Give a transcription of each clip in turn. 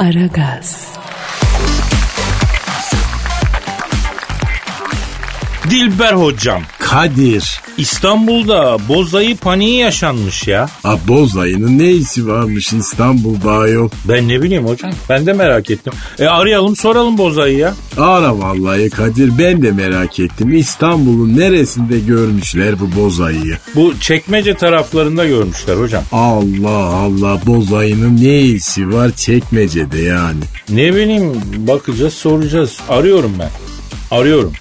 Aragaz, Dilber hocam. Kadir. İstanbul'da bozayı paniği yaşanmış ya. A Bozayı'nın ne işi varmış İstanbul'da ayol? Ben ne bileyim hocam. Ben de merak ettim. E arayalım soralım bozayı ya. Ara vallahi Kadir ben de merak ettim. İstanbul'un neresinde görmüşler bu Bozayı'yı? Bu çekmece taraflarında görmüşler hocam. Allah Allah Bozayı'nın ne işi var çekmecede yani. Ne bileyim bakacağız soracağız. Arıyorum ben. Arıyorum.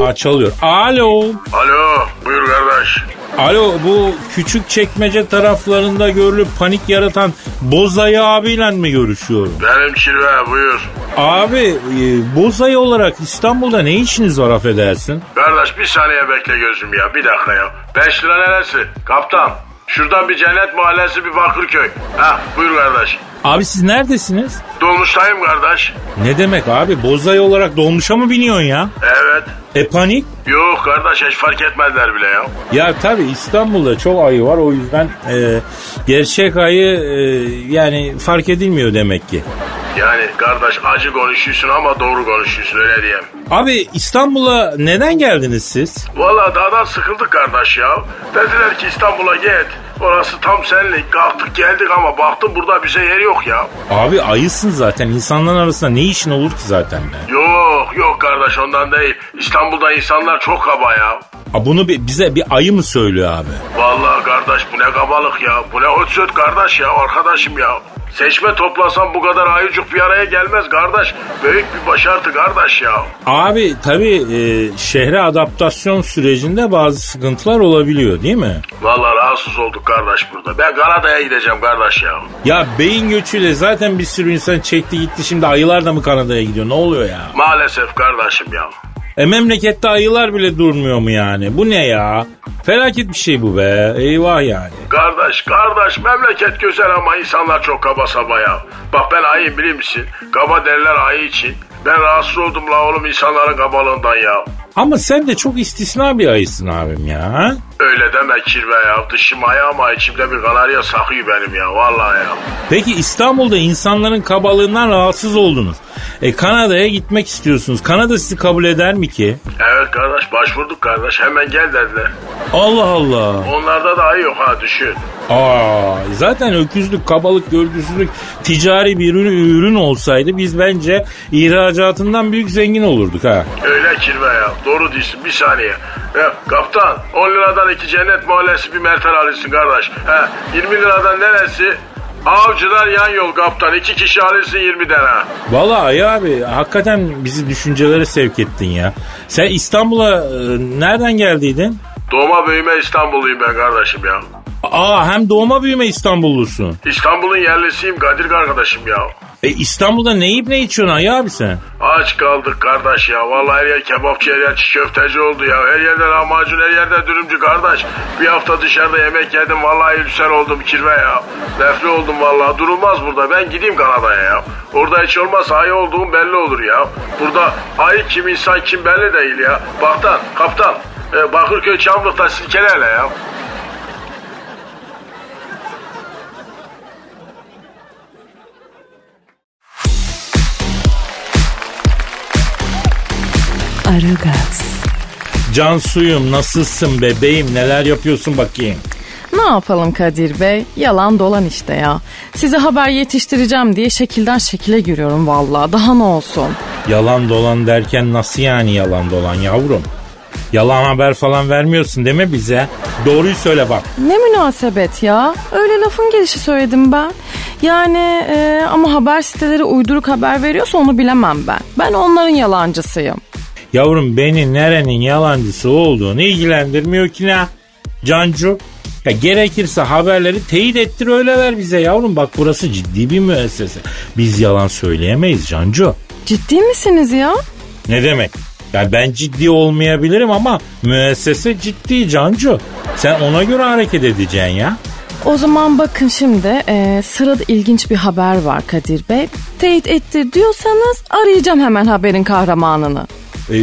Aa, çalıyor. Alo. Alo buyur kardeş. Alo bu küçük çekmece taraflarında görülüp panik yaratan Bozayı abiyle mi görüşüyorum? Benim kirve buyur. Abi e, Bozayı olarak İstanbul'da ne işiniz var affedersin? Kardeş bir saniye bekle gözüm ya bir dakika ya. 5 lira neresi? Kaptan. Şuradan bir cennet mahallesi bir Bakırköy. Ha buyur kardeş. Abi siz neredesiniz? Dolmuştayım kardeş. Ne demek abi Bozayı olarak dolmuşa mı biniyorsun ya? Evet. E panik? Yok kardeş hiç fark etmediler bile ya. Ya tabi İstanbul'da çok ayı var o yüzden e, gerçek ayı e, yani fark edilmiyor demek ki. Yani kardeş acı konuşuyorsun ama doğru konuşuyorsun öyle diyeyim. Abi İstanbul'a neden geldiniz siz? Valla dağdan sıkıldık kardeş ya. Dediler ki İstanbul'a git. Orası tam senlik. Kalktık geldik ama baktım burada bize yer yok ya. Abi ayısın zaten insanların arasında ne işin olur ki zaten be? Yok yok kardeş ondan değil. İstanbul'da insanlar çok kaba ya. Aa, bunu bir- bize bir ayı mı söylüyor abi? Vallahi kardeş bu ne kabalık ya. Bu ne ötsöt kardeş ya arkadaşım ya. Seçme toplasam bu kadar ayıcık bir araya gelmez kardeş. Büyük bir başartı kardeş ya. Abi tabi şehre adaptasyon sürecinde bazı sıkıntılar olabiliyor değil mi? Vallahi rahatsız olduk kardeş burada. Ben Kanada'ya gideceğim kardeş ya. Ya beyin göçüyle zaten bir sürü insan çekti gitti şimdi ayılar da mı Kanada'ya gidiyor ne oluyor ya? Maalesef kardeşim ya. E memlekette ayılar bile durmuyor mu yani? Bu ne ya? Felaket bir şey bu be. Eyvah yani. Kardeş kardeş memleket güzel ama insanlar çok kaba saba ya. Bak ben ayıyım bilir misin? Kaba derler ayı için. Ben rahatsız oldum la oğlum insanların kabalığından ya. Ama sen de çok istisna bir ayısın abim ya. Öyle deme kirve ya. Dışım ayı ama içimde bir kanarya sakıyor benim ya. Vallahi ya. Peki İstanbul'da insanların kabalığından rahatsız oldunuz. E Kanada'ya gitmek istiyorsunuz. Kanada sizi kabul eder mi ki? Evet kardeş başvurduk kardeş. Hemen gel dediler. Allah Allah. Onlarda da ayı yok ha düşün. Aa, zaten öküzlük, kabalık, görgüsüzlük ticari bir ürün, ürün olsaydı biz bence ihracatından büyük zengin olurduk ha. Öyle kirve ya. Doğru değilsin. Bir saniye. Ya, kaptan 10 liradan iki cennet mahallesi bir mertel alırsın kardeş. He, 20 liradan neresi? Avcılar yan yol kaptan. iki kişi alırsın 20'den ha. Vallahi Ayı abi hakikaten bizi düşüncelere sevk ettin ya. Sen İstanbul'a e, nereden geldiydin? Doğma büyüme İstanbulluyum ben kardeşim ya. Aa hem doğma büyüme İstanbullusun. İstanbul'un yerlisiyim Kadir arkadaşım ya. E İstanbul'da ne yiyip ne içiyorsun Ayı abi sen? Aç kaldık kardeş ya. Vallahi her yer kebapçı, her yer çiğ köfteci oldu ya. Her yerde lahmacun, her yerde dürümcü kardeş. Bir hafta dışarıda yemek yedim. Vallahi ülser oldum kirve ya. Nefri oldum vallahi. Durulmaz burada. Ben gideyim Kanada'ya ya. Orada hiç olmazsa ayı olduğum belli olur ya. Burada ayı kim insan kim belli değil ya. Baktan, kaptan. E, Bakırköy Çamlık'ta silkelerle ya. Aragaz, Can suyum nasılsın bebeğim neler yapıyorsun bakayım. Ne yapalım Kadir Bey? Yalan dolan işte ya. Size haber yetiştireceğim diye şekilden şekile giriyorum vallahi. Daha ne olsun? Yalan dolan derken nasıl yani yalan dolan yavrum? Yalan haber falan vermiyorsun değil mi bize? Doğruyu söyle bak. Ne münasebet ya? Öyle lafın gelişi söyledim ben. Yani e, ama haber siteleri uyduruk haber veriyorsa onu bilemem ben. Ben onların yalancısıyım. Yavrum beni nerenin yalancısı olduğunu ilgilendirmiyor ki ne? Cancu. Ya gerekirse haberleri teyit ettir öyle ver bize yavrum. Bak burası ciddi bir müessese. Biz yalan söyleyemeyiz Cancu. Ciddi misiniz ya? Ne demek? Ya ben ciddi olmayabilirim ama müessese ciddi Cancu. Sen ona göre hareket edeceksin ya. O zaman bakın şimdi e, sırada ilginç bir haber var Kadir Bey. Teyit ettir diyorsanız arayacağım hemen haberin kahramanını. E,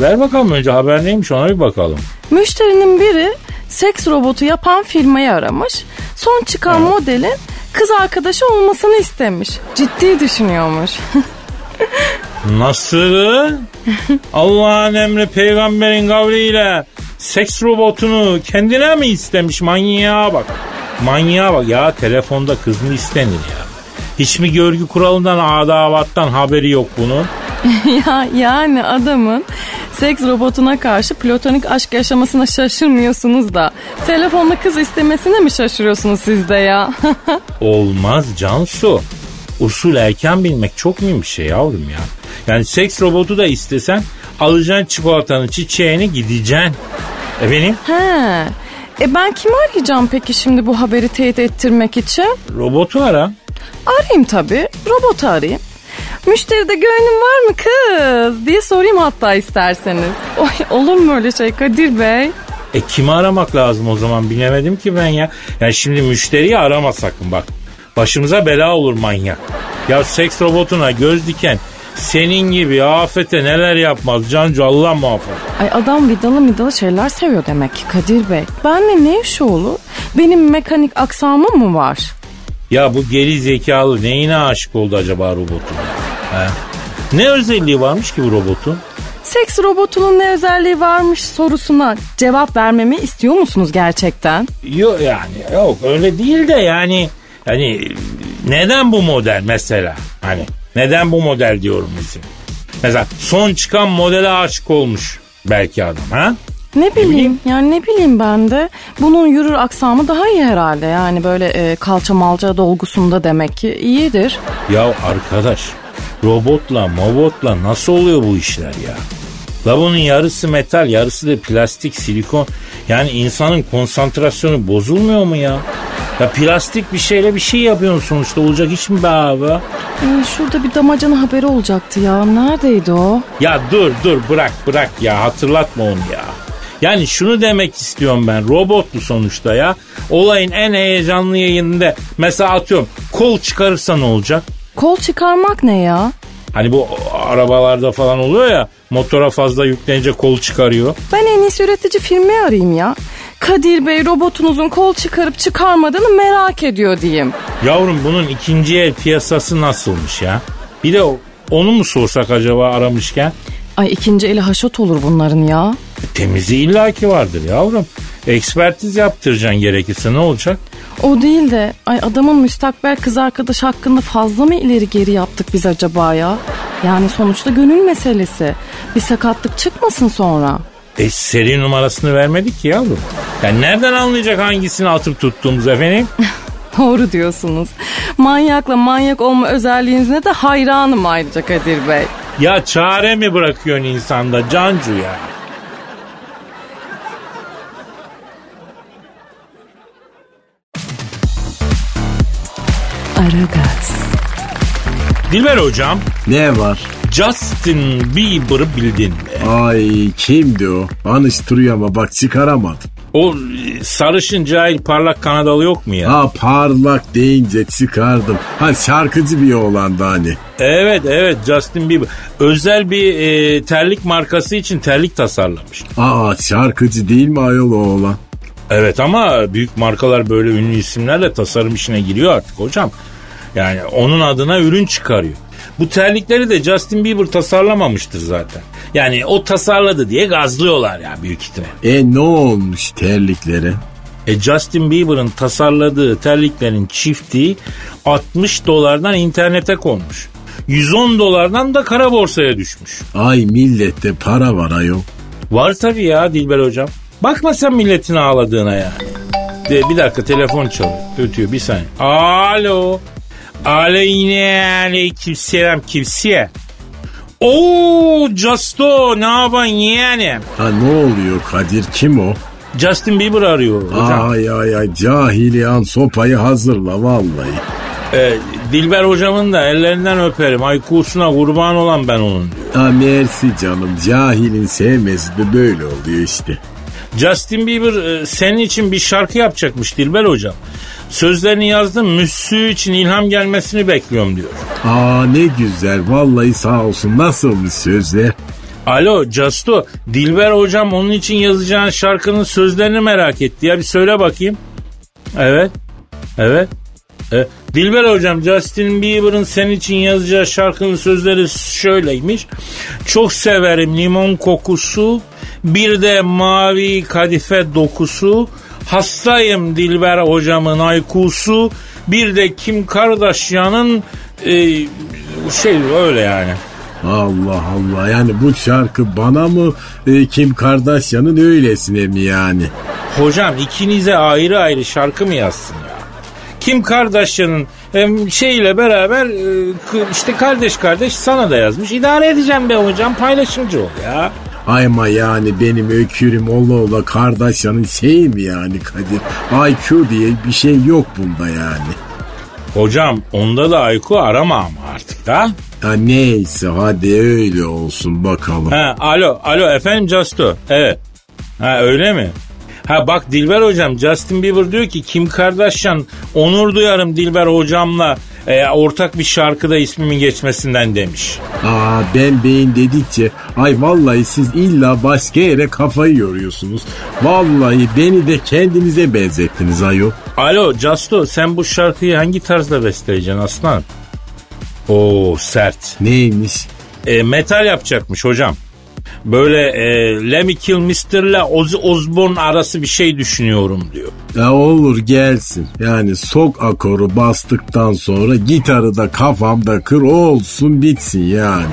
ver bakalım önce haber neymiş ona bir bakalım. Müşterinin biri seks robotu yapan firmayı aramış. Son çıkan modelin kız arkadaşı olmasını istemiş. Ciddi düşünüyormuş. Nasıl? Allah'ın emri peygamberin kavliyle seks robotunu kendine mi istemiş manyağa bak. Manyağa bak ya telefonda kız mı istenir ya? Hiç mi görgü kuralından adavattan haberi yok bunun? ya yani adamın seks robotuna karşı platonik aşk yaşamasına şaşırmıyorsunuz da telefonda kız istemesine mi şaşırıyorsunuz siz de ya? Olmaz Cansu. Usul erken bilmek çok mühim bir şey yavrum ya. Yani seks robotu da istesen alacaksın çikolatanı çiçeğini gideceksin. Efendim? He. E ben kimi arayacağım peki şimdi bu haberi teyit ettirmek için? Robotu ara. Arayayım tabii. Robotu arayayım. Müşteride gönlün var mı kız diye sorayım hatta isterseniz. Oy, olur mu öyle şey Kadir Bey? E kimi aramak lazım o zaman bilemedim ki ben ya. Yani şimdi müşteriyi arama sakın bak. Başımıza bela olur manyak. Ya seks robotuna göz diken senin gibi afete neler yapmaz Cancu Allah muhafaza. Ay adam vidalı vidalı şeyler seviyor demek ki Kadir Bey. Benle ne işi olur? Benim mekanik aksamım mı var? Ya bu geri zekalı neyine aşık oldu acaba robotun? He? Ne özelliği varmış ki bu robotun? Seks robotunun ne özelliği varmış sorusuna cevap vermemi istiyor musunuz gerçekten? Yok yani yok öyle değil de yani hani neden bu model mesela? Hani neden bu model diyorum bizim. Mesela son çıkan modele aşık olmuş belki adam ha? Ne bileyim yani ne bileyim ben de bunun yürür aksamı daha iyi herhalde yani böyle e, kalça malca dolgusunda demek ki iyidir. Ya arkadaş robotla mobotla nasıl oluyor bu işler ya? La bunun yarısı metal yarısı da plastik silikon. Yani insanın konsantrasyonu bozulmuyor mu ya? Ya plastik bir şeyle bir şey yapıyorsun sonuçta olacak iş mi be abi? Ee, şurada bir damacana haberi olacaktı ya neredeydi o? Ya dur dur bırak bırak ya hatırlatma onu ya. Yani şunu demek istiyorum ben robotlu sonuçta ya. Olayın en heyecanlı yayınında mesela atıyorum kol çıkarırsa ne olacak? Kol çıkarmak ne ya? Hani bu arabalarda falan oluyor ya motora fazla yüklenince kol çıkarıyor. Ben en iyisi üretici firmayı arayayım ya. Kadir Bey robotunuzun kol çıkarıp çıkarmadığını merak ediyor diyeyim. Yavrum bunun ikinci el piyasası nasılmış ya? Bir de onu mu sorsak acaba aramışken? Ay ikinci eli haşot olur bunların ya. Temizi illaki vardır yavrum. Ekspertiz yaptıracaksın gerekirse ne olacak? O değil de ay adamın müstakbel kız arkadaş hakkında fazla mı ileri geri yaptık biz acaba ya? Yani sonuçta gönül meselesi. Bir sakatlık çıkmasın sonra. E seri numarasını vermedik ki yavrum. Yani nereden anlayacak hangisini atıp tuttuğumuz efendim? Doğru diyorsunuz. Manyakla manyak olma özelliğinize de hayranım ayrıca Kadir Bey. Ya çare mi bırakıyorsun insanda Cancu ya? Aragaz, Dilber hocam Ne var? Justin Bieber'ı bildin mi? Ay kimdi o? Anıştırıyor ama bak çıkaramadım. O e, sarışın cahil parlak Kanadalı yok mu ya? Ha parlak deyince çıkardım. Ha şarkıcı bir oğlandı hani. Evet evet Justin Bieber. Özel bir e, terlik markası için terlik tasarlamış. Aa şarkıcı değil mi ayol o oğlan? Evet ama büyük markalar böyle ünlü isimlerle tasarım işine giriyor artık hocam. Yani onun adına ürün çıkarıyor. Bu terlikleri de Justin Bieber tasarlamamıştır zaten. Yani o tasarladı diye gazlıyorlar ya büyük ihtimal. E ne olmuş terliklere? E Justin Bieber'ın tasarladığı terliklerin çifti 60 dolardan internete konmuş. 110 dolardan da kara borsaya düşmüş. Ay millette para var ayol. Var tabii ya Dilber hocam. Bakma sen milletin ağladığına yani. De, bir dakika telefon çalıyor. Ötüyor bir saniye. Alo. Yine aleyküm selam kimseye. Oo Justo ne yapan yeğenim? Ha ne oluyor Kadir kim o? Justin Bieber arıyor hocam. Ay ay ay cahiliyan sopayı hazırla vallahi. Ee, Dilber hocamın da ellerinden öperim. Aykusuna kurban olan ben onun diyor. Ha mersi canım cahilin sevmesi de böyle oluyor işte. Justin Bieber e, senin için bir şarkı yapacakmış Dilber hocam. Sözlerini yazdım Müslü için ilham gelmesini bekliyorum diyor. Aa ne güzel vallahi sağ olsun nasılmış sözler? Alo Justo Dilber hocam onun için yazacağın şarkının sözlerini merak etti ya bir söyle bakayım. Evet. Evet. E, Dilber hocam Justin Bieber'ın senin için yazacağı şarkının sözleri şöyleymiş. Çok severim limon kokusu, bir de mavi kadife dokusu, hastayım Dilber hocamın aykusu, bir de Kim Kardashian'ın e, şey öyle yani. Allah Allah yani bu şarkı bana mı e, Kim Kardashian'ın öylesine mi yani? Hocam ikinize ayrı ayrı şarkı mı yazsın ya? Kim Kardashian'ın e, şeyle beraber e, işte kardeş kardeş sana da yazmış. İdare edeceğim be hocam paylaşımcı ol ya. Ay ama yani benim ökürüm ola ola Kardashian'ın şeyi mi yani Kadir? IQ diye bir şey yok bunda yani. Hocam onda da Ayku arama ama artık da. Ya neyse hadi öyle olsun bakalım. Ha, alo, alo efendim Justo. Evet. Ha öyle mi? Ha bak Dilber hocam Justin Bieber diyor ki Kim Kardashian onur duyarım Dilber hocamla e, ortak bir şarkıda ismimin geçmesinden demiş. Aa ben beyin dedikçe ay vallahi siz illa başka yere kafayı yoruyorsunuz. Vallahi beni de kendinize benzettiniz ayol. Alo Justo sen bu şarkıyı hangi tarzda besteleyeceksin aslan? Oo sert. Neymiş? E, metal yapacakmış hocam. Böyle e, Lemmy Kilmister'la Ozzy Osbourne arası bir şey düşünüyorum diyor. Ya olur gelsin. Yani sok akoru bastıktan sonra gitarı da kafamda kır olsun bitsin yani.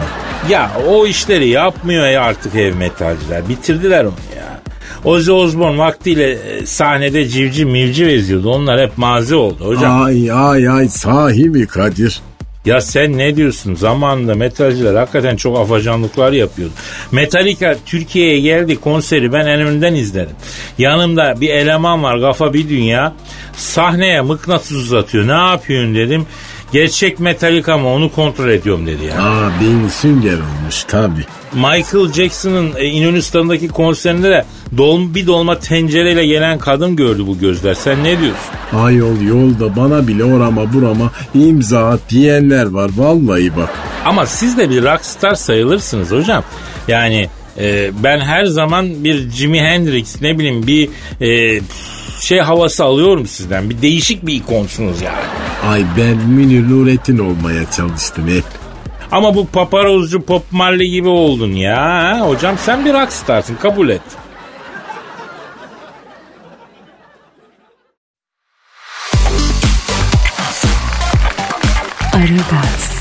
Ya o işleri yapmıyor ya artık ev metalciler. Bitirdiler onu ya. Ozzy Osbourne vaktiyle e, sahnede civciv mivciv eziyordu. Onlar hep mazi oldu hocam. Ay ay ay sahi mi Kadir? Ya sen ne diyorsun? Zamanında metalciler hakikaten çok afacanlıklar yapıyordu. Metallica Türkiye'ye geldi konseri ben en önden izledim. Yanımda bir eleman var kafa bir dünya. Sahneye mıknatıs uzatıyor. Ne yapıyorsun dedim. Gerçek Metallica mı onu kontrol ediyorum dedi ya. Aa bin sünger olmuş tabi. Michael Jackson'ın e, İnönüstan'daki konserinde de dol, bir dolma tencereyle gelen kadın gördü bu gözler. Sen ne diyorsun? Ayol yolda bana bile orama burama imza at diyenler var vallahi bak. Ama siz de bir rockstar sayılırsınız hocam. Yani e, ben her zaman bir Jimi Hendrix ne bileyim bir e, şey havası alıyorum sizden. Bir değişik bir ikonsunuz yani. Ay ben Münir Nurettin olmaya çalıştım hep. Ama bu paparozcu Pop Marley gibi oldun ya. Hocam sen bir rockstarsın kabul et. Aragaz,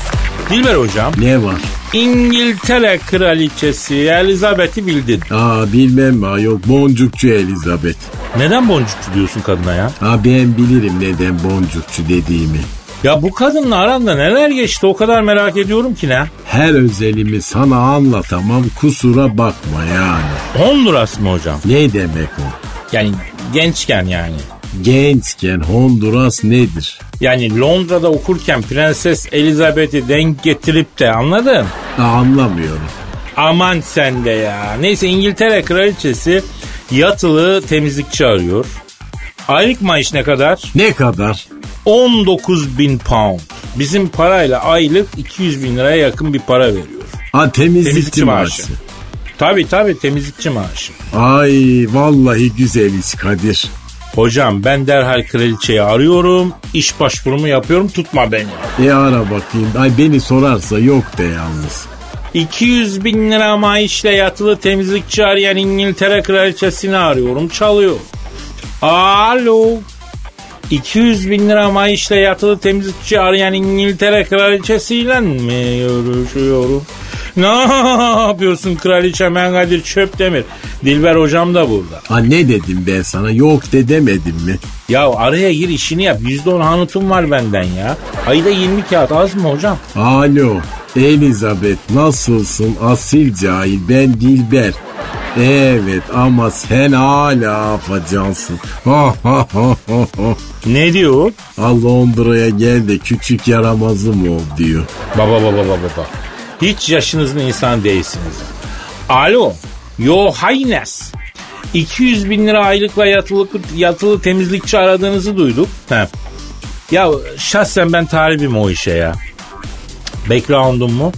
Dilber hocam Ne var? İngiltere kraliçesi Elizabeth'i bildin. Aa bilmem mi ayol boncukçu Elizabeth. Neden boncukçu diyorsun kadına ya? Ha ben bilirim neden boncukçu dediğimi. Ya bu kadınla aranda neler geçti o kadar merak ediyorum ki ne? Her özelimi sana anlatamam kusura bakma yani. Honduras mı hocam? Ne demek o? Yani gençken yani. Gençken Honduras nedir? Yani Londra'da okurken Prenses Elizabeth'i denk getirip de anladın? Anlamıyorum. Aman sen de ya. Neyse İngiltere kraliçesi yatılı temizlikçi arıyor. Aylık maaş ne kadar? Ne kadar? 19 bin pound. Bizim parayla aylık 200 bin liraya yakın bir para veriyor. Ha temizlikçi, Temizlikçi maaşı. maaşı. Tabi tabi temizlikçi maaşı. Ay vallahi güzel iş Kadir. Hocam ben derhal kraliçeyi arıyorum. iş başvurumu yapıyorum tutma beni. E ara bakayım. Ay beni sorarsa yok de yalnız. 200 bin lira maaşla yatılı temizlikçi arayan İngiltere kraliçesini arıyorum. Çalıyor. Alo. 200 bin lira maaşla yatılı temizlikçi arayan İngiltere kraliçesiyle mi görüşüyorum? Ne yapıyorsun kraliçe ben Kadir Çöpdemir. Dilber hocam da burada. Ha ne dedim ben sana yok de demedim mi? Ya araya gir işini yap. %10 hanıtım var benden ya. Ayda 20 kağıt az mı hocam? Alo Elizabeth nasılsın asil cahil ben Dilber. Evet ama sen hala afacansın. Ha ha ha ha ha. Ne diyor? Al Londra'ya gel de küçük yaramazım ol diyor. Baba baba baba baba. Hiç yaşınızın insan değilsiniz. Alo. Yo Haynes. 200 bin lira aylıkla yatılı, yatılı temizlikçi aradığınızı duyduk. He. Ya şahsen ben talibim o işe ya. Background'um mu?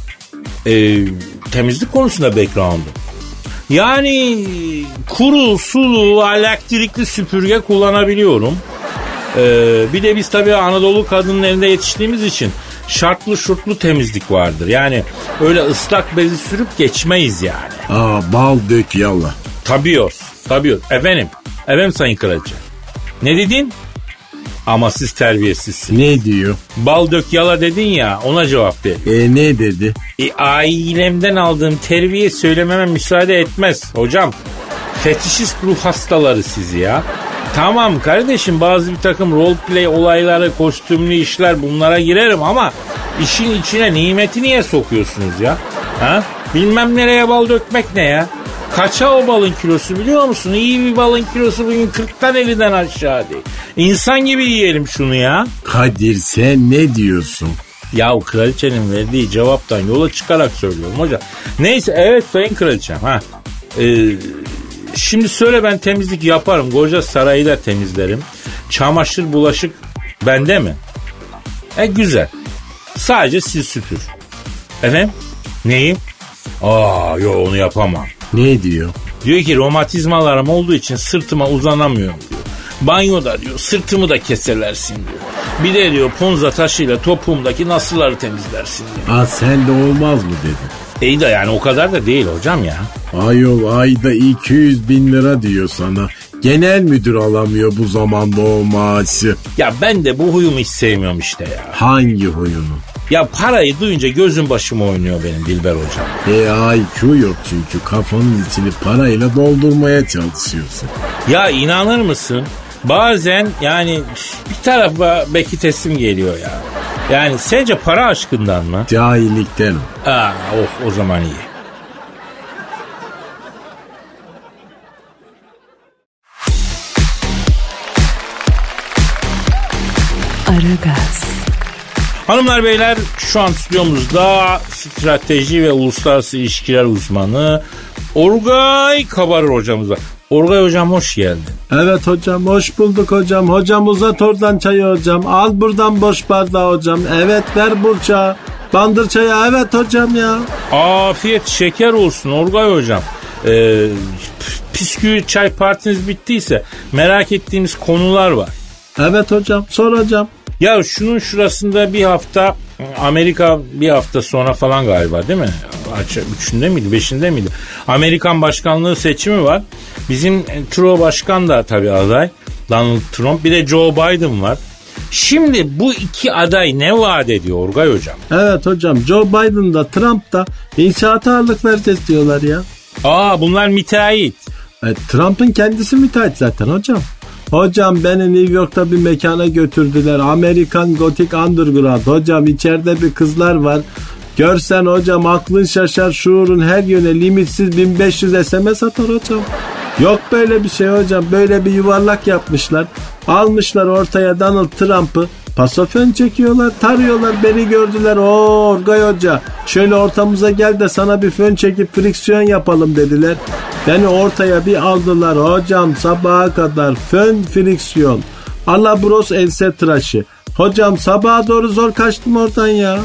Ee, temizlik konusunda background'um. Yani kuru, sulu, elektrikli süpürge kullanabiliyorum. Ee, bir de biz tabii Anadolu kadının elinde yetiştiğimiz için şartlı şurtlu temizlik vardır. Yani öyle ıslak bezi sürüp geçmeyiz yani. Aa bal dök yallah. Tabiyoruz. Tabiyoruz. Efendim. Efendim Sayın Kraliçe. Ne dedin? Ama siz terbiyesizsiniz. Ne diyor? Bal dök yala dedin ya ona cevap ver. E ne dedi? E, ailemden aldığım terbiye söylememe müsaade etmez hocam. Fetişist ruh hastaları sizi ya. Tamam kardeşim bazı bir takım roleplay olayları, kostümlü işler bunlara girerim ama işin içine nimeti niye sokuyorsunuz ya? Ha? Bilmem nereye bal dökmek ne ya? Kaça o balın kilosu biliyor musun? İyi bir balın kilosu bugün 40'tan 50'den aşağı değil. İnsan gibi yiyelim şunu ya. Kadir sen ne diyorsun? Ya kraliçenin verdiği cevaptan yola çıkarak söylüyorum hocam. Neyse evet sayın kraliçem ha. Ee, şimdi söyle ben temizlik yaparım. Koca sarayı da temizlerim. Çamaşır bulaşık bende mi? E güzel. Sadece sil süpür. Efendim? Neyi? Aa yok onu yapamam. Ne diyor? Diyor ki romatizmalarım olduğu için sırtıma uzanamıyorum diyor. Banyoda diyor sırtımı da keserlersin diyor. Bir de diyor punza taşıyla topuğumdaki nasılları temizlersin diyor. Aa sen de olmaz mı dedi. İyi de yani o kadar da değil hocam ya. Ayol ayda 200 bin lira diyor sana. Genel müdür alamıyor bu zamanda o maaşı. Ya ben de bu huyumu hiç sevmiyorum işte ya. Hangi huyunu? Ya parayı duyunca gözüm başıma oynuyor benim Dilber hocam. E IQ yok çünkü kafanın içini parayla doldurmaya çalışıyorsun. Ya inanır mısın? Bazen yani bir tarafa belki teslim geliyor ya. Yani sence para aşkından mı? Cahillikten. Aa, oh o zaman iyi. Aragaz, Hanımlar beyler şu an stüdyomuzda strateji ve uluslararası ilişkiler uzmanı Orgay Kabarır hocamız var. Orgay hocam hoş geldin. Evet hocam hoş bulduk hocam. Hocam uzat oradan çayı hocam. Al buradan boş bardağı hocam. Evet ver burça. Bandır çayı evet hocam ya. Afiyet şeker olsun Orgay hocam. Ee, püskü çay partiniz bittiyse merak ettiğimiz konular var. Evet hocam sor hocam. Ya şunun şurasında bir hafta Amerika bir hafta sonra falan galiba değil mi? Üçünde miydi beşinde miydi? Amerikan başkanlığı seçimi var. Bizim Trump başkan da tabii aday. Donald Trump bir de Joe Biden var. Şimdi bu iki aday ne vaat ediyor Orgay hocam? Evet hocam Joe Biden da Trump da inşaata ağırlık vereceğiz diyorlar ya. Aa bunlar müteahhit. E, Trump'ın kendisi müteahhit zaten hocam. Hocam beni New York'ta bir mekana götürdüler. Amerikan Gothic Underground. Hocam içeride bir kızlar var. Görsen hocam aklın şaşar şuurun her yöne limitsiz 1500 SMS atar hocam. Yok böyle bir şey hocam. Böyle bir yuvarlak yapmışlar. Almışlar ortaya Donald Trump'ı. Pasofön çekiyorlar, tarıyorlar, beni gördüler. Oo Orgay Hoca şöyle ortamıza gel de sana bir fön çekip friksiyon yapalım dediler. Beni ortaya bir aldılar hocam sabaha kadar fön friksiyon. Alabros else tıraşı. Hocam sabaha doğru zor kaçtım oradan ya.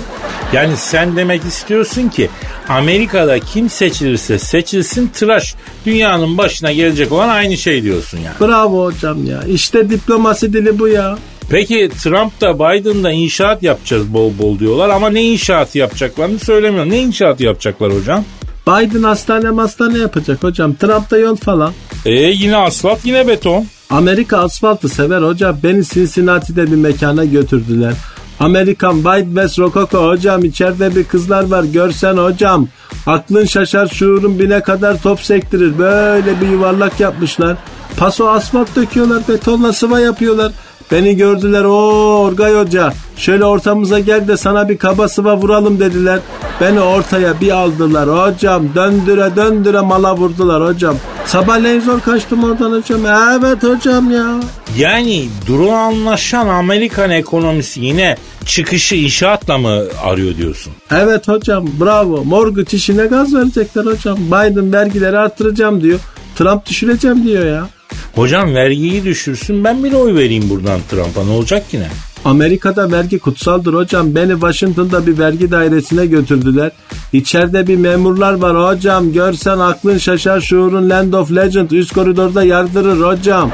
Yani sen demek istiyorsun ki Amerika'da kim seçilirse seçilsin tıraş dünyanın başına gelecek olan aynı şey diyorsun yani. Bravo hocam ya. İşte diplomasi dili bu ya. Peki Trump da Biden da inşaat yapacağız bol bol diyorlar ama ne inşaatı yapacaklarını söylemiyor. Ne inşaatı yapacaklar hocam? Biden hastane hastane yapacak hocam. Trump da yol falan. E yine asfalt yine beton. Amerika asfaltı sever hocam. Beni Cincinnati'de bir mekana götürdüler. Amerikan White West Rococo hocam içeride bir kızlar var görsen hocam. Aklın şaşar şuurun bine kadar top sektirir. Böyle bir yuvarlak yapmışlar. Paso asfalt döküyorlar betonla sıva yapıyorlar. Beni gördüler o Orgay Hoca şöyle ortamıza gel de sana bir kaba sıva vuralım dediler. Beni ortaya bir aldılar hocam döndüre döndüre mala vurdular hocam. Sabahleyin zor kaçtım oradan hocam. Evet hocam ya. Yani duru anlaşan Amerikan ekonomisi yine çıkışı inşaatla mı arıyor diyorsun? Evet hocam bravo. Mortgage işine gaz verecekler hocam. Biden vergileri artıracağım diyor. Trump düşüreceğim diyor ya. Hocam vergiyi düşürsün ben bir oy vereyim buradan Trump'a ne olacak yine? Amerika'da vergi kutsaldır hocam. Beni Washington'da bir vergi dairesine götürdüler. İçeride bir memurlar var hocam. Görsen aklın şaşar şuurun Land of Legend üst koridorda yardırır hocam.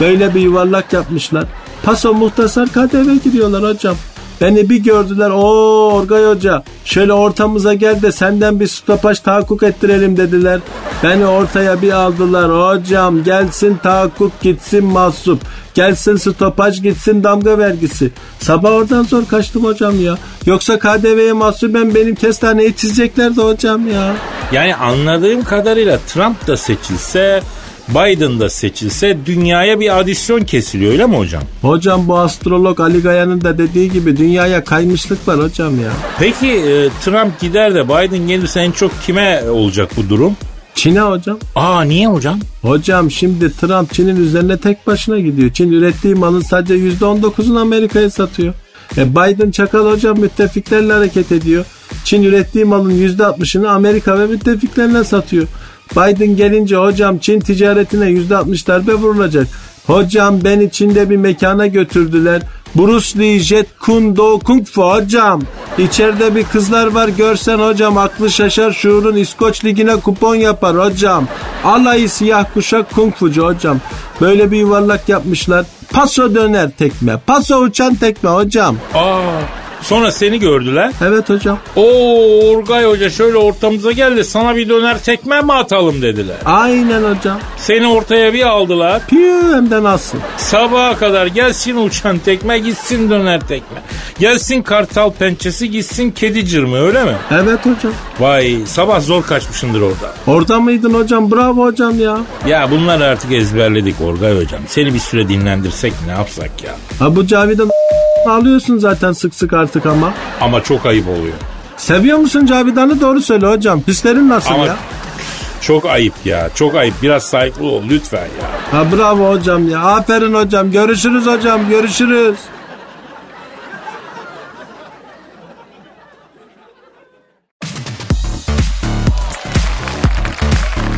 Böyle bir yuvarlak yapmışlar. Paso muhtasar KTV giriyorlar hocam. Beni bir gördüler o Orgay Hoca şöyle ortamıza gel de senden bir stopaj tahakkuk ettirelim dediler. Beni ortaya bir aldılar hocam gelsin tahakkuk gitsin mahsup. Gelsin stopaj gitsin damga vergisi. Sabah oradan zor kaçtım hocam ya. Yoksa KDV'ye mahsuben benim kestaneyi çizeceklerdi hocam ya. Yani anladığım kadarıyla Trump da seçilse Biden da seçilse dünyaya bir adisyon kesiliyor öyle mi hocam? Hocam bu astrolog Ali Gaya'nın da dediği gibi dünyaya kaymışlık var hocam ya. Peki e, Trump gider de Biden gelirse en çok kime olacak bu durum? Çin'e hocam. Aa niye hocam? Hocam şimdi Trump Çin'in üzerine tek başına gidiyor. Çin ürettiği malın sadece %19'unu Amerika'ya satıyor. E Biden çakal hocam müttefiklerle hareket ediyor. Çin ürettiği malın %60'ını Amerika ve müttefiklerine satıyor. Biden gelince hocam Çin ticaretine %60 darbe vurulacak. Hocam beni Çin'de bir mekana götürdüler. Bruce Lee, Jet Kune Do Kung Fu hocam. İçeride bir kızlar var görsen hocam aklı şaşar şuurun İskoç Ligi'ne kupon yapar hocam. Alayı siyah kuşak kung fucu hocam. Böyle bir yuvarlak yapmışlar. Paso döner tekme. Paso uçan tekme hocam. Aa Sonra seni gördüler. Evet hocam. Oo Orgay Hoca şöyle ortamıza gel de sana bir döner tekme mi atalım dediler. Aynen hocam. Seni ortaya bir aldılar. Piyu hem de nasıl? Sabaha kadar gelsin uçan tekme gitsin döner tekme. Gelsin kartal pençesi gitsin kedi cırmı öyle mi? Evet hocam. Vay sabah zor kaçmışındır orada. Orada mıydın hocam? Bravo hocam ya. Ya bunları artık ezberledik Orgay Hocam. Seni bir süre dinlendirsek ne yapsak ya? Ha bu Cavidan alıyorsun zaten sık sık artık ama. Ama çok ayıp oluyor. Seviyor musun Cavidan'ı doğru söyle hocam. Hislerin nasıl Ama ya? çok ayıp ya. Çok ayıp. Biraz saygılı ol lütfen ya. Ha bravo hocam ya. Aferin hocam. Görüşürüz hocam. Görüşürüz.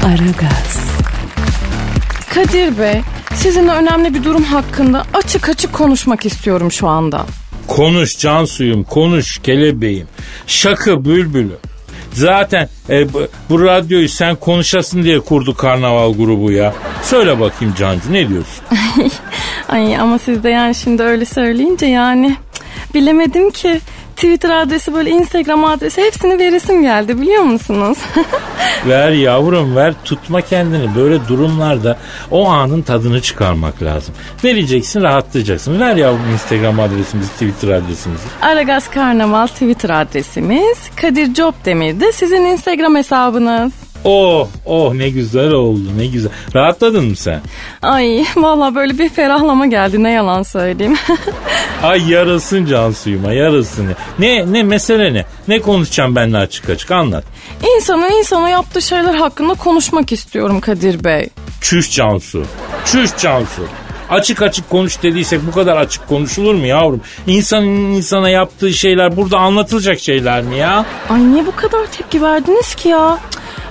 Aragaz, Kadir Bey, sizinle önemli bir durum hakkında açık açık konuşmak istiyorum şu anda. Konuş can suyum, konuş kelebeğim. Şakı bülbülü. Zaten e, bu, bu radyoyu sen konuşasın diye kurdu karnaval grubu ya. Söyle bakayım Cancu ne diyorsun? Ay ama siz de yani şimdi öyle söyleyince yani bilemedim ki. Twitter adresi böyle Instagram adresi hepsini veresim geldi biliyor musunuz? ver yavrum ver tutma kendini böyle durumlarda o anın tadını çıkarmak lazım. Vereceksin rahatlayacaksın. Ver yavrum Instagram adresimizi Twitter adresimizi. Aragaz Karnaval Twitter adresimiz. Kadir Copdemir de sizin Instagram hesabınız. Oh oh ne güzel oldu ne güzel. Rahatladın mı sen? Ay valla böyle bir ferahlama geldi ne yalan söyleyeyim. Ay yarasın can suyuma yarasın. Ne ne mesele ne? Ne konuşacağım benimle açık açık anlat. İnsanın insana yaptığı şeyler hakkında konuşmak istiyorum Kadir Bey. Çüş Cansu. Çüş Cansu. Açık açık konuş dediysek bu kadar açık konuşulur mu yavrum? İnsanın insana yaptığı şeyler burada anlatılacak şeyler mi ya? Ay niye bu kadar tepki verdiniz ki ya?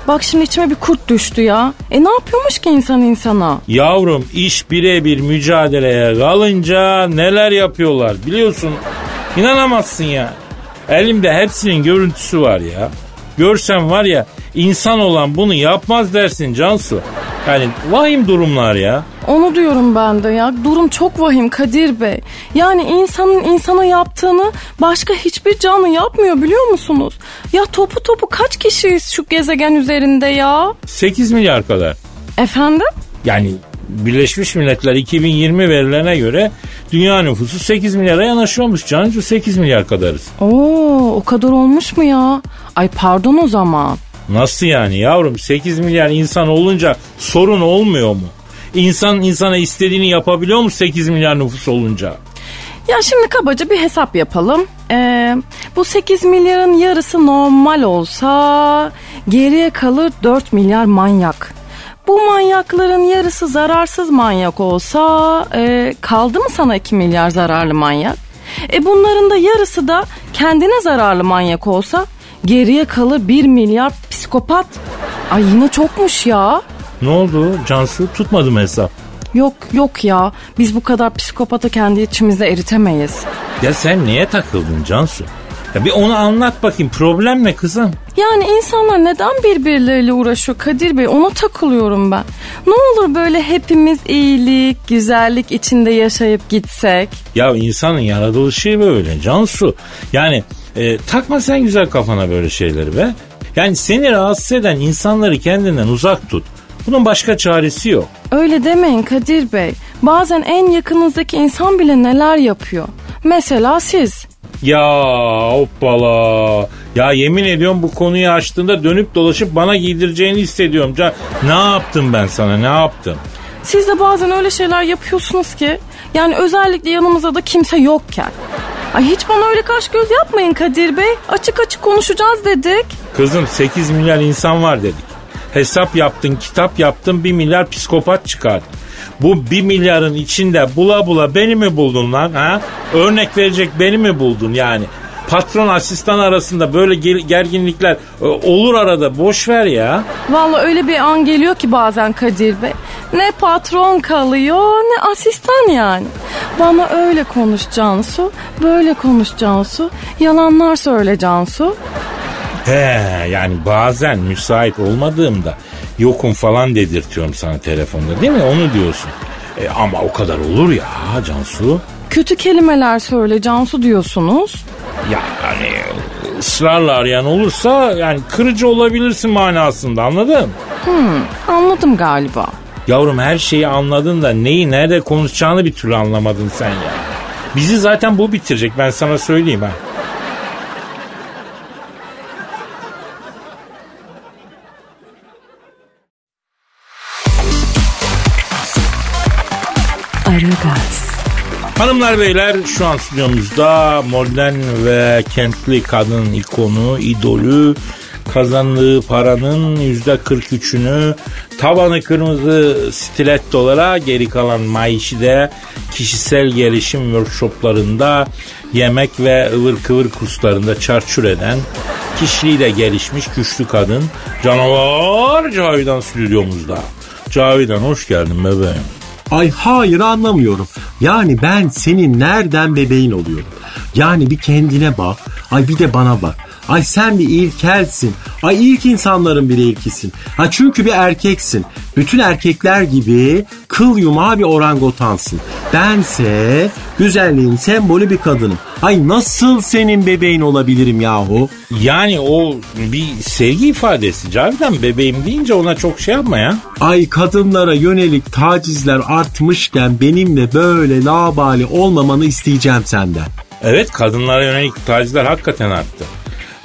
Bak şimdi içime bir kurt düştü ya. E ne yapıyormuş ki insan insana? Yavrum iş birebir mücadeleye kalınca neler yapıyorlar biliyorsun. İnanamazsın ya. Elimde hepsinin görüntüsü var ya. Görsen var ya insan olan bunu yapmaz dersin Cansu. Yani vahim durumlar ya. Onu diyorum ben de ya. Durum çok vahim Kadir Bey. Yani insanın insana yaptığını başka hiçbir canlı yapmıyor biliyor musunuz? Ya topu topu kaç kişiyiz şu gezegen üzerinde ya? 8 milyar kadar. Efendim? Yani Birleşmiş Milletler 2020 verilerine göre dünya nüfusu 8 milyara yanaşıyormuş Cancu 8 milyar kadarız. Oo o kadar olmuş mu ya? Ay pardon o zaman. Nasıl yani yavrum 8 milyar insan olunca sorun olmuyor mu? İnsan insana istediğini yapabiliyor mu 8 milyar nüfus olunca? Ya şimdi kabaca bir hesap yapalım. Ee, bu 8 milyarın yarısı normal olsa geriye kalır 4 milyar manyak. Bu manyakların yarısı zararsız manyak olsa e, kaldı mı sana 2 milyar zararlı manyak? E bunların da yarısı da kendine zararlı manyak olsa geriye kalır 1 milyar psikopat. Ay yine çokmuş ya. Ne oldu Cansu tutmadı mı hesap? Yok yok ya biz bu kadar psikopatı kendi içimizde eritemeyiz. Ya sen niye takıldın Cansu? Ya bir onu anlat bakayım. Problem ne kızım? Yani insanlar neden birbirleriyle uğraşıyor Kadir Bey ona takılıyorum ben. Ne olur böyle hepimiz iyilik, güzellik içinde yaşayıp gitsek. Ya insanın yaratılışı böyle Cansu. Yani e, takma sen güzel kafana böyle şeyleri be. Yani seni rahatsız eden insanları kendinden uzak tut. Bunun başka çaresi yok. Öyle demeyin Kadir Bey. Bazen en yakınızdaki insan bile neler yapıyor. Mesela siz. Ya hoppala. Ya yemin ediyorum bu konuyu açtığında dönüp dolaşıp bana giydireceğini hissediyorum. Can, ne yaptım ben sana ne yaptım? Siz de bazen öyle şeyler yapıyorsunuz ki. Yani özellikle yanımızda da kimse yokken. Ay hiç bana öyle kaş göz yapmayın Kadir Bey. Açık açık konuşacağız dedik. Kızım 8 milyar insan var dedik. Hesap yaptın, kitap yaptın, 1 milyar psikopat çıkardın. Bu 1 milyarın içinde bula bula beni mi buldun lan? Ha? Örnek verecek beni mi buldun yani? Patron asistan arasında böyle gerginlikler e, olur arada boş ver ya. Valla öyle bir an geliyor ki bazen Kadir Bey. Ne patron kalıyor ne asistan yani. Bana öyle konuş Cansu, böyle konuş Cansu, yalanlar söyle Cansu. He yani bazen müsait olmadığımda yokum falan dedirtiyorum sana telefonda değil mi? Onu diyorsun. E, ama o kadar olur ya Cansu. Kötü kelimeler söyle Cansu diyorsunuz. Yani ısrarla arayan olursa yani kırıcı olabilirsin manasında anladın? Hmm, anladım galiba. Yavrum her şeyi anladın da neyi nerede konuşacağını bir türlü anlamadın sen ya. Bizi zaten bu bitirecek ben sana söyleyeyim ha. Hanımlar beyler şu an stüdyomuzda modern ve kentli kadın ikonu, idolü, kazandığı paranın yüzde 43'ünü tabanı kırmızı stilettolara geri kalan maişi de kişisel gelişim workshoplarında yemek ve ıvır kıvır kurslarında çarçur eden kişiliği de gelişmiş güçlü kadın canavar Cavidan stüdyomuzda. Cavidan hoş geldin bebeğim. Ay hayır anlamıyorum. Yani ben senin nereden bebeğin oluyorum? Yani bir kendine bak. Ay bir de bana bak. Ay sen bir ilkelsin. Ay ilk insanların bir ilkisin. Ha çünkü bir erkeksin. Bütün erkekler gibi kıl yumağı bir orangotansın. Bense güzelliğin sembolü bir kadınım. Ay nasıl senin bebeğin olabilirim yahu? Yani o bir sevgi ifadesi. Cavidan bebeğim deyince ona çok şey yapma ya. Ay kadınlara yönelik tacizler artmışken benimle böyle labali olmamanı isteyeceğim senden. Evet kadınlara yönelik tacizler hakikaten arttı.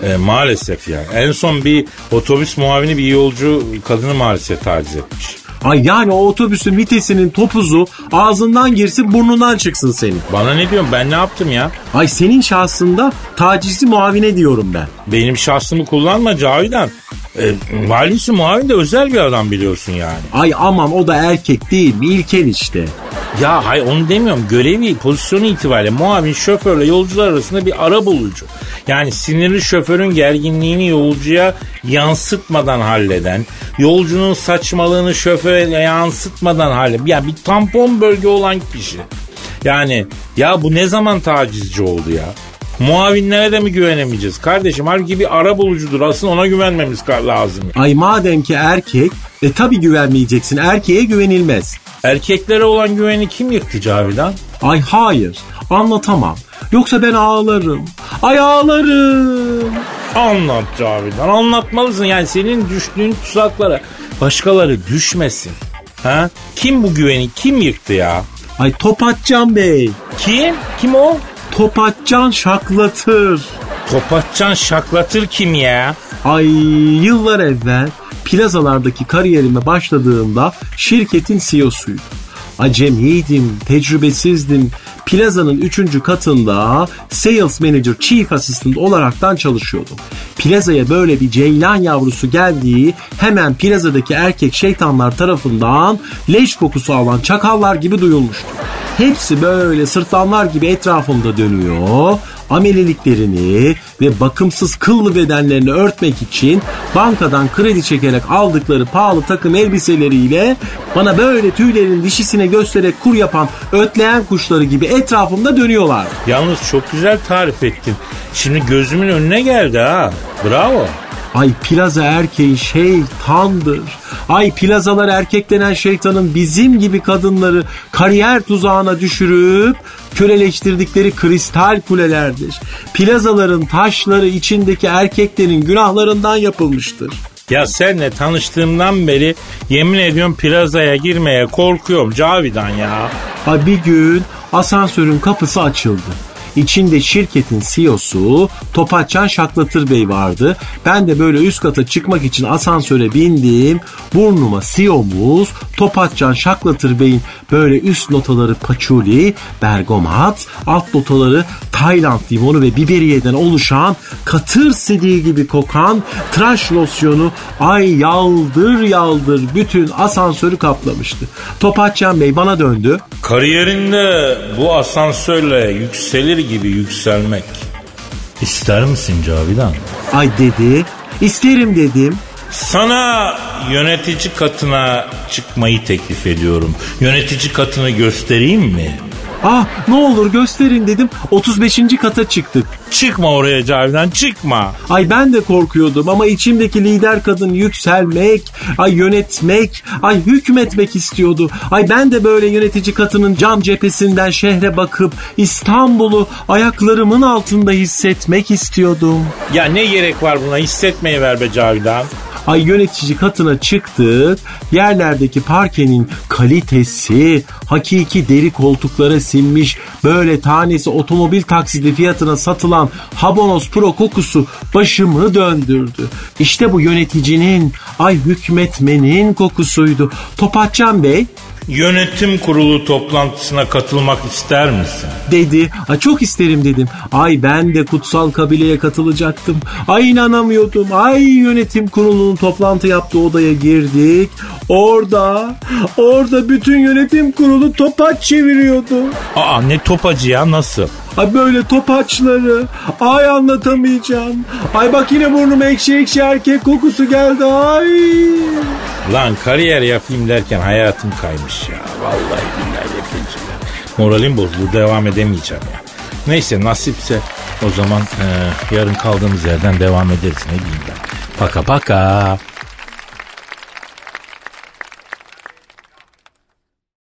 E, maalesef yani. En son bir otobüs muavini bir yolcu kadını maalesef taciz etmiş. Ay yani o otobüsün vitesinin topuzu ağzından girsin burnundan çıksın senin. Bana ne diyorsun ben ne yaptım ya? Ay senin şahsında tacizli muavine diyorum ben. Benim şahsımı kullanma Cavidan. E, valisi muavin de özel bir adam biliyorsun yani. Ay aman o da erkek değil mi? İlkel işte. Ya hay onu demiyorum. Görevi, pozisyonu itibariyle muavin şoförle yolcular arasında bir ara bulucu. Yani sinirli şoförün gerginliğini yolcuya yansıtmadan halleden, yolcunun saçmalığını şoföre yansıtmadan halleden. Yani bir tampon bölge olan kişi. Yani ya bu ne zaman tacizci oldu ya? Muavinlere de mi güvenemeyeceğiz? Kardeşim halbuki bir ara bulucudur. Aslında ona güvenmemiz lazım. Ay madem ki erkek e tabi güvenmeyeceksin. Erkeğe güvenilmez. Erkeklere olan güveni kim yıktı Cavidan? Ay hayır anlatamam. Yoksa ben ağlarım. Ay ağlarım. Anlat Cavidan anlatmalısın. Yani senin düştüğün tuzaklara başkaları düşmesin. Ha? Kim bu güveni kim yıktı ya? Ay Topatcan Bey. Kim? Kim o? Topatcan Şaklatır. Topatcan Şaklatır kim ya? Ay yıllar evvel plazalardaki kariyerime başladığımda şirketin CEO'suydu. Acemiydim, tecrübesizdim. Plazanın üçüncü katında Sales Manager Chief Assistant olaraktan çalışıyordum. Plazaya böyle bir ceylan yavrusu geldiği hemen plazadaki erkek şeytanlar tarafından leş kokusu alan çakallar gibi duyulmuştu. Hepsi böyle sırtlanlar gibi etrafımda dönüyor. Ameliliklerini ve bakımsız kıllı bedenlerini örtmek için bankadan kredi çekerek aldıkları pahalı takım elbiseleriyle bana böyle tüylerin dişisine göstererek kur yapan ötleyen kuşları gibi etrafımda dönüyorlar. Yalnız çok güzel tarif ettin. Şimdi gözümün önüne geldi ha. Bravo. Ay plaza erkeği şeytandır. Ay plazalar erkek denen şeytanın bizim gibi kadınları kariyer tuzağına düşürüp köleleştirdikleri kristal kulelerdir. Plazaların taşları içindeki erkeklerin günahlarından yapılmıştır. Ya senle tanıştığımdan beri yemin ediyorum plazaya girmeye korkuyorum Cavidan ya. Ay bir gün asansörün kapısı açıldı. İçinde şirketin CEO'su Topaçcan Şaklatır Bey vardı. Ben de böyle üst kata çıkmak için asansöre bindim. Burnuma CEO'muz Topaçcan Şaklatır Bey'in böyle üst notaları paçuli, bergamat, alt notaları Tayland limonu ve biberiyeden oluşan katır sidiği gibi kokan tıraş losyonu ay yaldır yaldır bütün asansörü kaplamıştı. Topaçcan Bey bana döndü. Kariyerinde bu asansörle yükselir gibi yükselmek ister misin Cavidan? Ay dedi. İsterim dedim. Sana yönetici katına çıkmayı teklif ediyorum. Yönetici katını göstereyim mi? Ah ne olur gösterin dedim. 35. kata çıktık. Çıkma oraya Cavidan çıkma. Ay ben de korkuyordum ama içimdeki lider kadın yükselmek, ay yönetmek, ay hükmetmek istiyordu. Ay ben de böyle yönetici katının cam cephesinden şehre bakıp İstanbul'u ayaklarımın altında hissetmek istiyordum. Ya ne gerek var buna hissetmeyi ver be Cavidan. Ay yönetici katına çıktık. Yerlerdeki parkenin kalitesi, hakiki deri koltuklara sinmiş, böyle tanesi otomobil taksidi fiyatına satılan Habonos Pro kokusu başımı döndürdü. İşte bu yöneticinin, ay hükmetmenin kokusuydu. Topaçcan Bey Yönetim kurulu toplantısına katılmak ister misin? dedi. Ay çok isterim dedim. Ay ben de kutsal kabileye katılacaktım. Ay inanamıyordum. Ay yönetim kurulunun toplantı yaptığı odaya girdik. Orada, orada bütün yönetim kurulu topaç çeviriyordu. Aa ne topacı ya nasıl? Ay böyle topaçları. Ay anlatamayacağım. Ay bak yine burnuma ekşi ekşi erkek kokusu geldi. Ay. Lan kariyer yapayım derken hayatım kaymış ya. Vallahi billahi yapınca. Moralim bozuldu devam edemeyeceğim ya. Neyse nasipse o zaman e, yarın kaldığımız yerden devam ederiz ne diyeyim ben. Paka paka.